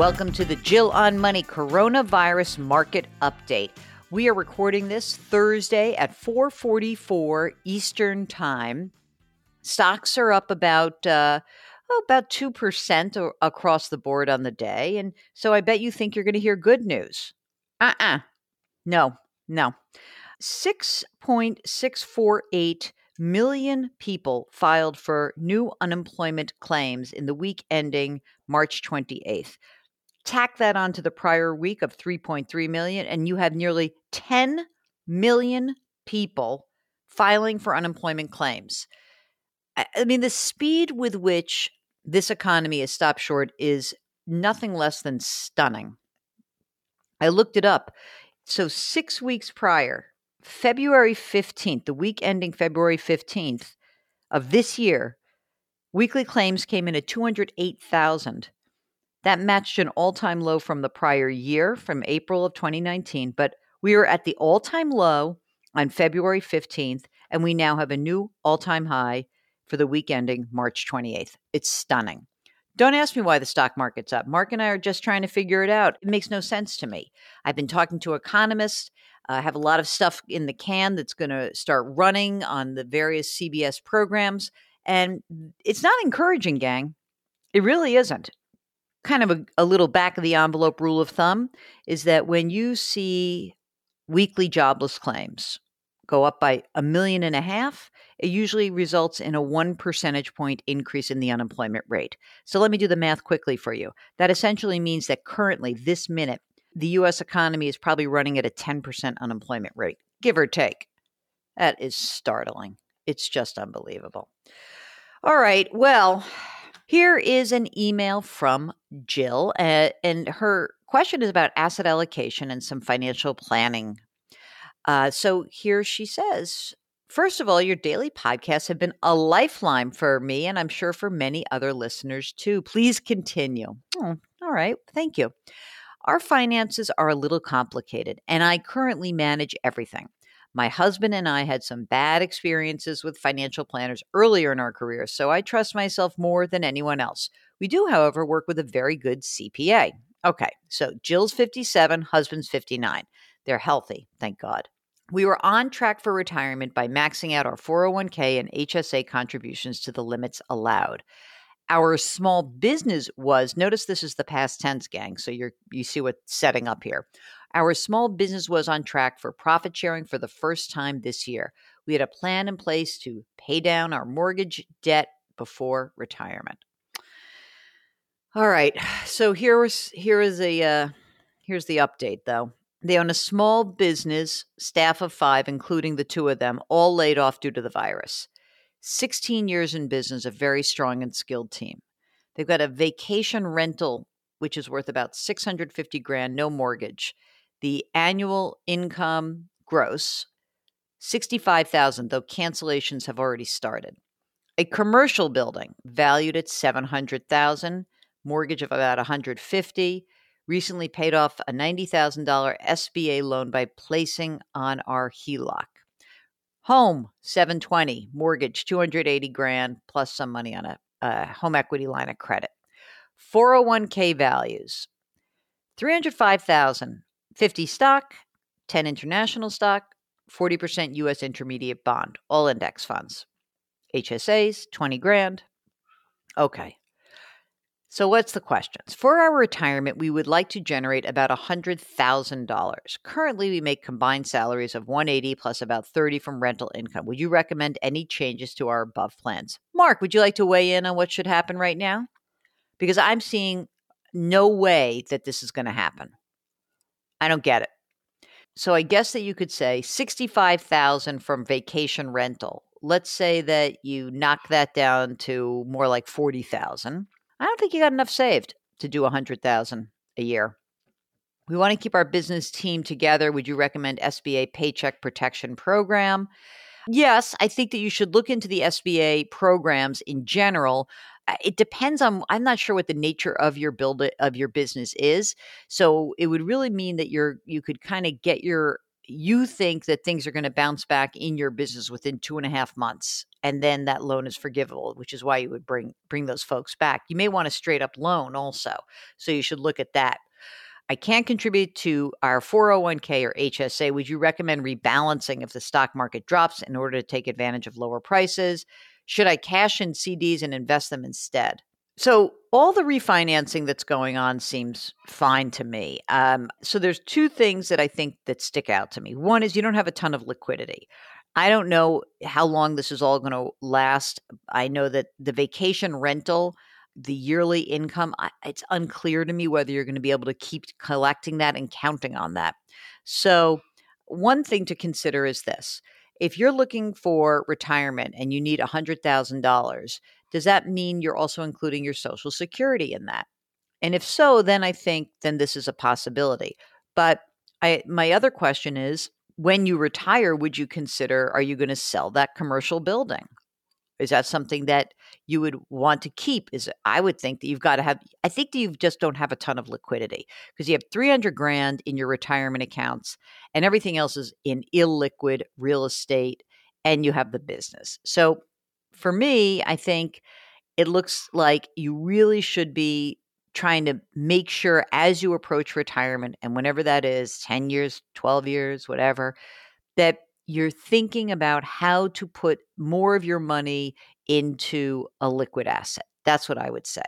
Welcome to the Jill on Money Coronavirus Market Update. We are recording this Thursday at 4:44 Eastern Time. Stocks are up about uh, oh, about two percent across the board on the day, and so I bet you think you're going to hear good news. Uh-uh. No, no. Six point six four eight million people filed for new unemployment claims in the week ending March 28th. Tack that onto the prior week of 3.3 million, and you have nearly 10 million people filing for unemployment claims. I mean, the speed with which this economy has stopped short is nothing less than stunning. I looked it up. So, six weeks prior, February 15th, the week ending February 15th of this year, weekly claims came in at 208,000. That matched an all time low from the prior year, from April of 2019. But we are at the all time low on February 15th, and we now have a new all time high for the week ending March 28th. It's stunning. Don't ask me why the stock market's up. Mark and I are just trying to figure it out. It makes no sense to me. I've been talking to economists. I uh, have a lot of stuff in the can that's going to start running on the various CBS programs. And it's not encouraging, gang. It really isn't kind of a, a little back of the envelope rule of thumb is that when you see weekly jobless claims go up by a million and a half, it usually results in a one percentage point increase in the unemployment rate. So let me do the math quickly for you. That essentially means that currently, this minute, the US economy is probably running at a 10% unemployment rate, give or take. That is startling. It's just unbelievable. All right. Well, here is an email from Jill, uh, and her question is about asset allocation and some financial planning. Uh, so here she says, First of all, your daily podcasts have been a lifeline for me, and I'm sure for many other listeners too. Please continue. Oh, all right. Thank you. Our finances are a little complicated, and I currently manage everything. My husband and I had some bad experiences with financial planners earlier in our career, so I trust myself more than anyone else. We do, however, work with a very good CPA. Okay, so Jill's 57, husband's 59. They're healthy, thank God. We were on track for retirement by maxing out our 401k and HSA contributions to the limits allowed. Our small business was, notice this is the past tense, gang, so you're you see what's setting up here. Our small business was on track for profit sharing for the first time this year. We had a plan in place to pay down our mortgage debt before retirement. All right. So here's here is a uh, here's the update though. They own a small business, staff of 5 including the two of them, all laid off due to the virus. 16 years in business, a very strong and skilled team. They've got a vacation rental which is worth about 650 grand, no mortgage the annual income gross 65,000 though cancellations have already started. A commercial building valued at 700,000, mortgage of about 150, recently paid off a $90,000 SBA loan by placing on our HELOC. Home 720, mortgage 280 grand plus some money on a, a home equity line of credit. 401k values 305,000 50 stock, 10 international stock, 40% US intermediate bond, all index funds. HSAs, 20 grand. Okay. So, what's the questions? For our retirement, we would like to generate about $100,000. Currently, we make combined salaries of 180 plus about 30 from rental income. Would you recommend any changes to our above plans? Mark, would you like to weigh in on what should happen right now? Because I'm seeing no way that this is going to happen. I don't get it. So I guess that you could say 65,000 from vacation rental. Let's say that you knock that down to more like 40,000. I don't think you got enough saved to do 100,000 a year. We want to keep our business team together. Would you recommend SBA Paycheck Protection Program? Yes, I think that you should look into the SBA programs in general it depends on i'm not sure what the nature of your build of your business is so it would really mean that you're you could kind of get your you think that things are going to bounce back in your business within two and a half months and then that loan is forgivable which is why you would bring bring those folks back. You may want a straight up loan also so you should look at that. I can't contribute to our 401k or hsa would you recommend rebalancing if the stock market drops in order to take advantage of lower prices? Should i cash in cds and invest them instead so all the refinancing that's going on seems fine to me. Um, so there's two things that I think that stick out to me. One is you don't have a ton of liquidity. I don't know how long this is all going to last. I know that the vacation rental, the yearly income, it's unclear to me whether you're going to be able to keep collecting that and counting on that. So one thing to consider is this if you're looking for retirement and you need $100,000, does that mean you're also including your social security in that? And if so, then I think then this is a possibility. But I my other question is when you retire, would you consider are you going to sell that commercial building? Is that something that you would want to keep? Is I would think that you've got to have I think that you just don't have a ton of liquidity because you have 300 grand in your retirement accounts and everything else is in illiquid real estate and you have the business. So for me, I think it looks like you really should be trying to make sure as you approach retirement and whenever that is 10 years, 12 years, whatever, that you're thinking about how to put more of your money into a liquid asset. That's what I would say.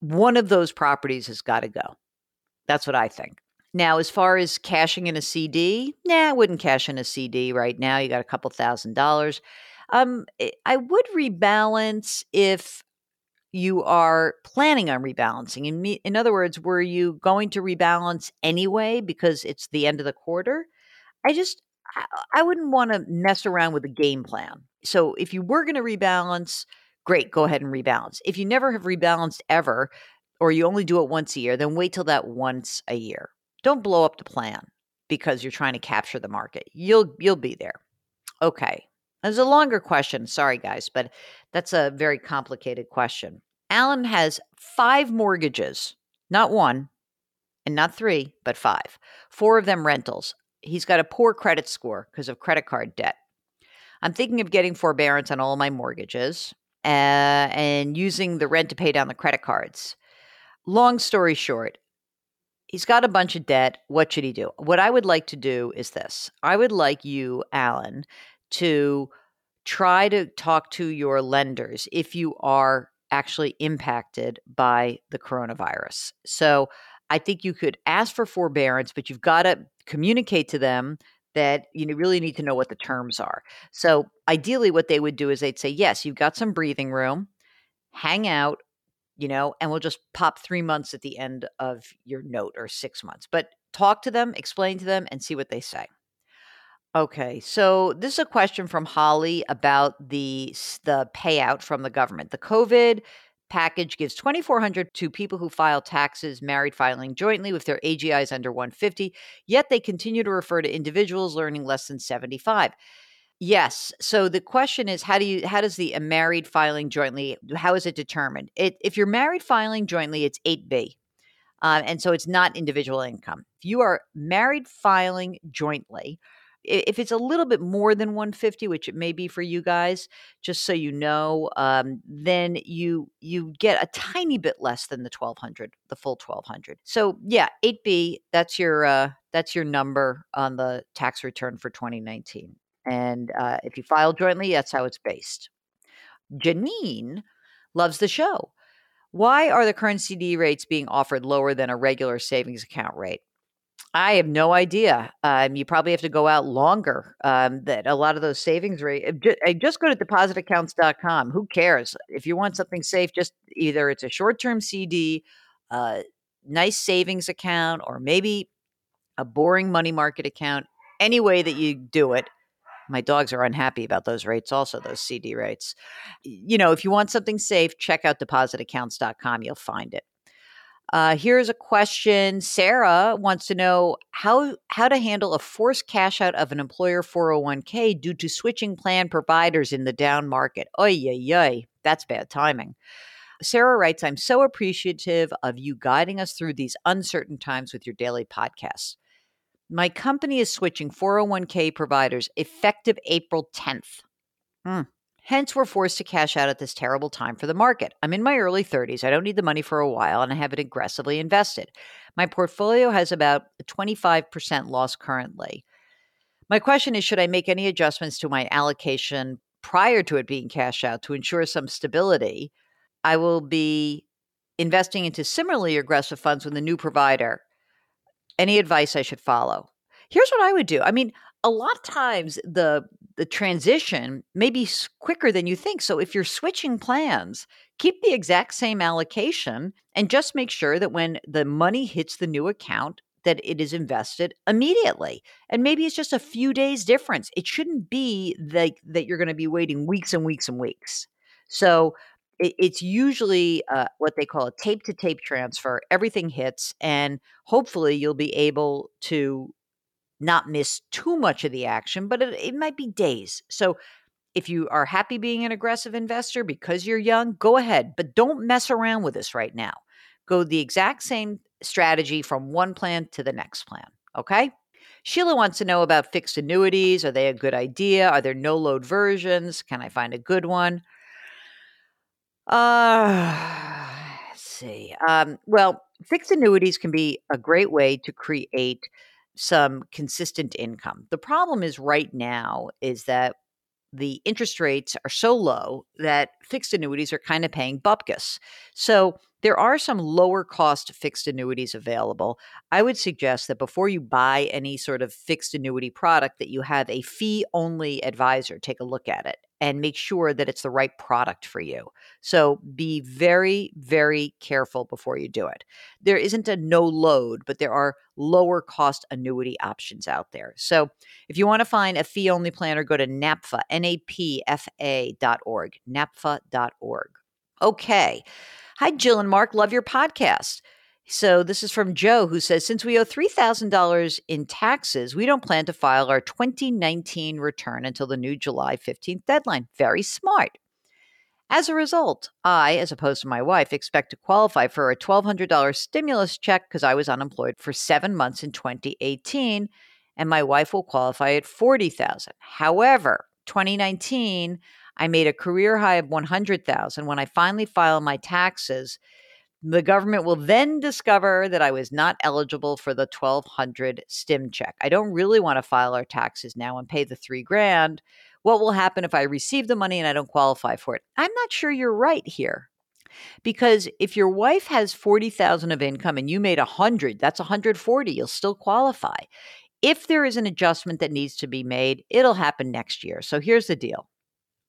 One of those properties has got to go. That's what I think. Now, as far as cashing in a CD, nah, I wouldn't cash in a CD right now. You got a couple thousand dollars. Um, eh, I would rebalance if you are planning on rebalancing. In, me, in other words, were you going to rebalance anyway because it's the end of the quarter? I just, I, I wouldn't want to mess around with a game plan. So if you were going to rebalance, great, go ahead and rebalance. If you never have rebalanced ever, or you only do it once a year, then wait till that once a year. Don't blow up the plan because you're trying to capture the market. You'll you'll be there. Okay. There's a longer question. Sorry, guys, but that's a very complicated question. Alan has five mortgages, not one and not three, but five. Four of them rentals. He's got a poor credit score because of credit card debt. I'm thinking of getting forbearance on all my mortgages uh, and using the rent to pay down the credit cards. Long story short, he's got a bunch of debt. What should he do? What I would like to do is this I would like you, Alan, to try to talk to your lenders if you are actually impacted by the coronavirus. So I think you could ask for forbearance, but you've got to communicate to them that you really need to know what the terms are. So ideally, what they would do is they'd say, Yes, you've got some breathing room, hang out, you know, and we'll just pop three months at the end of your note or six months. But talk to them, explain to them, and see what they say. Okay, so this is a question from Holly about the the payout from the government. The COVID package gives 2400 to people who file taxes married filing jointly with their AGIs under 150, yet they continue to refer to individuals earning less than 75. Yes. So the question is how do you how does the married filing jointly how is it determined? It, if you're married filing jointly, it's 8B. Uh, and so it's not individual income. If you are married filing jointly, if it's a little bit more than 150 which it may be for you guys just so you know um, then you you get a tiny bit less than the 1200 the full 1200 so yeah 8b that's your uh, that's your number on the tax return for 2019 and uh, if you file jointly that's how it's based. Janine loves the show. Why are the current cd rates being offered lower than a regular savings account rate I have no idea. Um, you probably have to go out longer. Um, that a lot of those savings rate. Uh, just, uh, just go to depositaccounts.com. Who cares if you want something safe? Just either it's a short term CD, a nice savings account, or maybe a boring money market account. Any way that you do it, my dogs are unhappy about those rates also those cd rates you know if you want something safe check out depositaccounts.com you'll find it uh, here's a question. Sarah wants to know how how to handle a forced cash out of an employer 401k due to switching plan providers in the down market. Oy, oy, oy. That's bad timing. Sarah writes, I'm so appreciative of you guiding us through these uncertain times with your daily podcasts. My company is switching 401k providers effective April 10th. Hmm. Hence, we're forced to cash out at this terrible time for the market. I'm in my early 30s. I don't need the money for a while, and I have it aggressively invested. My portfolio has about a 25% loss currently. My question is Should I make any adjustments to my allocation prior to it being cashed out to ensure some stability? I will be investing into similarly aggressive funds with a new provider. Any advice I should follow? Here's what I would do. I mean, a lot of times the the transition may be quicker than you think. So if you're switching plans, keep the exact same allocation and just make sure that when the money hits the new account that it is invested immediately. And maybe it's just a few days difference. It shouldn't be like that you're going to be waiting weeks and weeks and weeks. So it's usually uh, what they call a tape to tape transfer. Everything hits, and hopefully you'll be able to not miss too much of the action, but it, it might be days. So if you are happy being an aggressive investor because you're young, go ahead, but don't mess around with this right now. Go the exact same strategy from one plan to the next plan. Okay. Sheila wants to know about fixed annuities. Are they a good idea? Are there no load versions? Can I find a good one? Uh, let's see. Um, well, fixed annuities can be a great way to create some consistent income. The problem is right now is that the interest rates are so low that fixed annuities are kind of paying bupkis. So there are some lower cost fixed annuities available. I would suggest that before you buy any sort of fixed annuity product that you have a fee only advisor take a look at it and make sure that it's the right product for you. So be very very careful before you do it. There isn't a no load, but there are lower cost annuity options out there. So if you want to find a fee only planner go to NAPFA n a p f a.org, napfa.org. Okay. Hi, Jill and Mark. Love your podcast. So this is from Joe who says Since we owe $3,000 in taxes, we don't plan to file our 2019 return until the new July 15th deadline. Very smart. As a result, I, as opposed to my wife, expect to qualify for a $1,200 stimulus check because I was unemployed for seven months in 2018, and my wife will qualify at 40,000. However, 2019, I made a career high of 100,000 when I finally file my taxes. The government will then discover that I was not eligible for the 1200 stim check. I don't really want to file our taxes now and pay the 3 grand. What will happen if I receive the money and I don't qualify for it? I'm not sure you're right here. Because if your wife has 40,000 of income and you made 100, that's 140, you'll still qualify. If there is an adjustment that needs to be made, it'll happen next year. So here's the deal.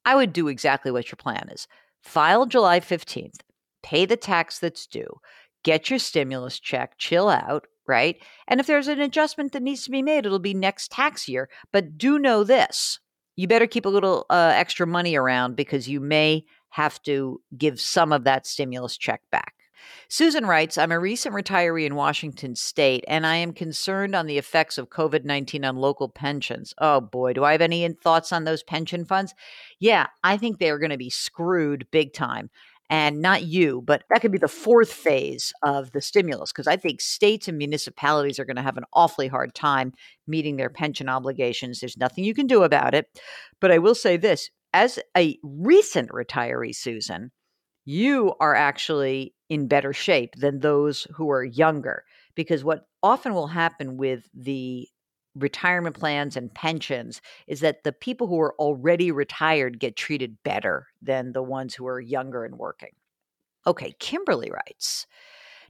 I would do exactly what your plan is file July 15th, pay the tax that's due, get your stimulus check, chill out, right? And if there's an adjustment that needs to be made, it'll be next tax year. But do know this you better keep a little uh, extra money around because you may have to give some of that stimulus check back. Susan writes I'm a recent retiree in Washington state, and I am concerned on the effects of COVID 19 on local pensions. Oh boy, do I have any thoughts on those pension funds? Yeah, I think they are going to be screwed big time. And not you, but that could be the fourth phase of the stimulus because I think states and municipalities are going to have an awfully hard time meeting their pension obligations. There's nothing you can do about it. But I will say this as a recent retiree, Susan, you are actually in better shape than those who are younger. Because what often will happen with the retirement plans and pensions is that the people who are already retired get treated better than the ones who are younger and working. Okay, Kimberly writes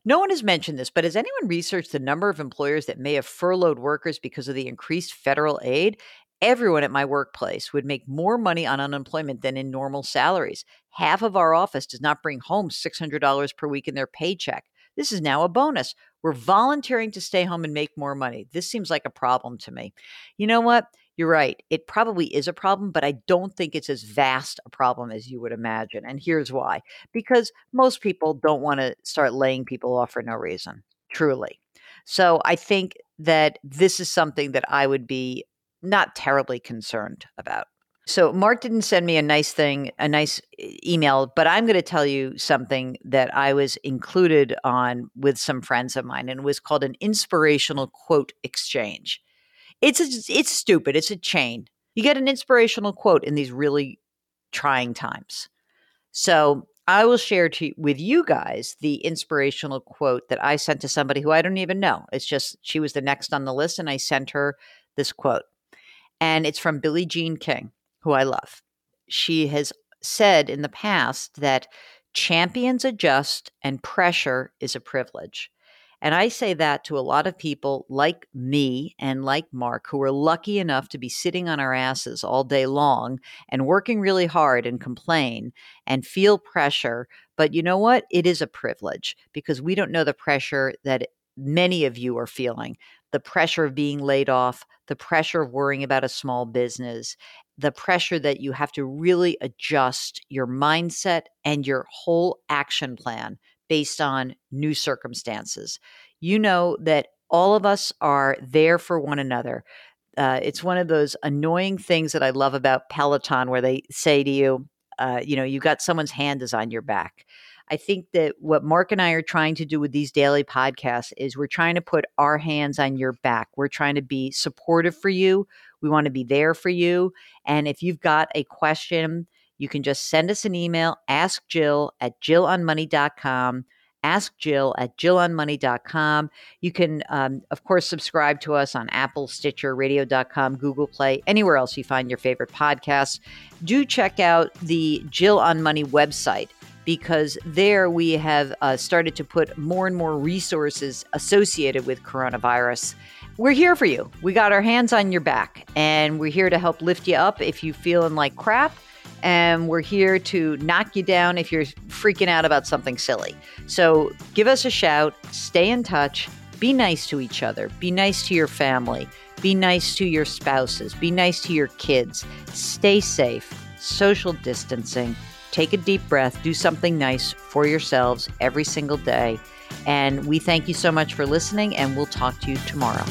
No one has mentioned this, but has anyone researched the number of employers that may have furloughed workers because of the increased federal aid? Everyone at my workplace would make more money on unemployment than in normal salaries. Half of our office does not bring home $600 per week in their paycheck. This is now a bonus. We're volunteering to stay home and make more money. This seems like a problem to me. You know what? You're right. It probably is a problem, but I don't think it's as vast a problem as you would imagine. And here's why because most people don't want to start laying people off for no reason, truly. So I think that this is something that I would be not terribly concerned about. So Mark didn't send me a nice thing, a nice email, but I'm going to tell you something that I was included on with some friends of mine, and it was called an inspirational quote exchange. It's a, it's stupid. It's a chain. You get an inspirational quote in these really trying times. So I will share to, with you guys the inspirational quote that I sent to somebody who I don't even know. It's just she was the next on the list, and I sent her this quote, and it's from Billie Jean King who I love. She has said in the past that champions adjust and pressure is a privilege. And I say that to a lot of people like me and like Mark, who are lucky enough to be sitting on our asses all day long and working really hard and complain and feel pressure. But you know what? It is a privilege because we don't know the pressure that many of you are feeling the pressure of being laid off, the pressure of worrying about a small business, the pressure that you have to really adjust your mindset and your whole action plan based on new circumstances. You know that all of us are there for one another. Uh, it's one of those annoying things that I love about Peloton where they say to you, uh, you know, you got someone's hand is on your back. I think that what Mark and I are trying to do with these daily podcasts is we're trying to put our hands on your back. We're trying to be supportive for you. We want to be there for you. And if you've got a question, you can just send us an email, ask Jill at jillonmoney.com. Ask Jill at jillonmoney.com. You can, um, of course, subscribe to us on Apple, Stitcher, radio.com, Google Play, anywhere else you find your favorite podcasts. Do check out the Jill on Money website because there we have uh, started to put more and more resources associated with coronavirus. We're here for you. We got our hands on your back, and we're here to help lift you up if you're feeling like crap. And we're here to knock you down if you're freaking out about something silly. So give us a shout, stay in touch, be nice to each other, be nice to your family, be nice to your spouses, be nice to your kids, stay safe, social distancing take a deep breath, do something nice for yourselves every single day. And we thank you so much for listening, and we'll talk to you tomorrow.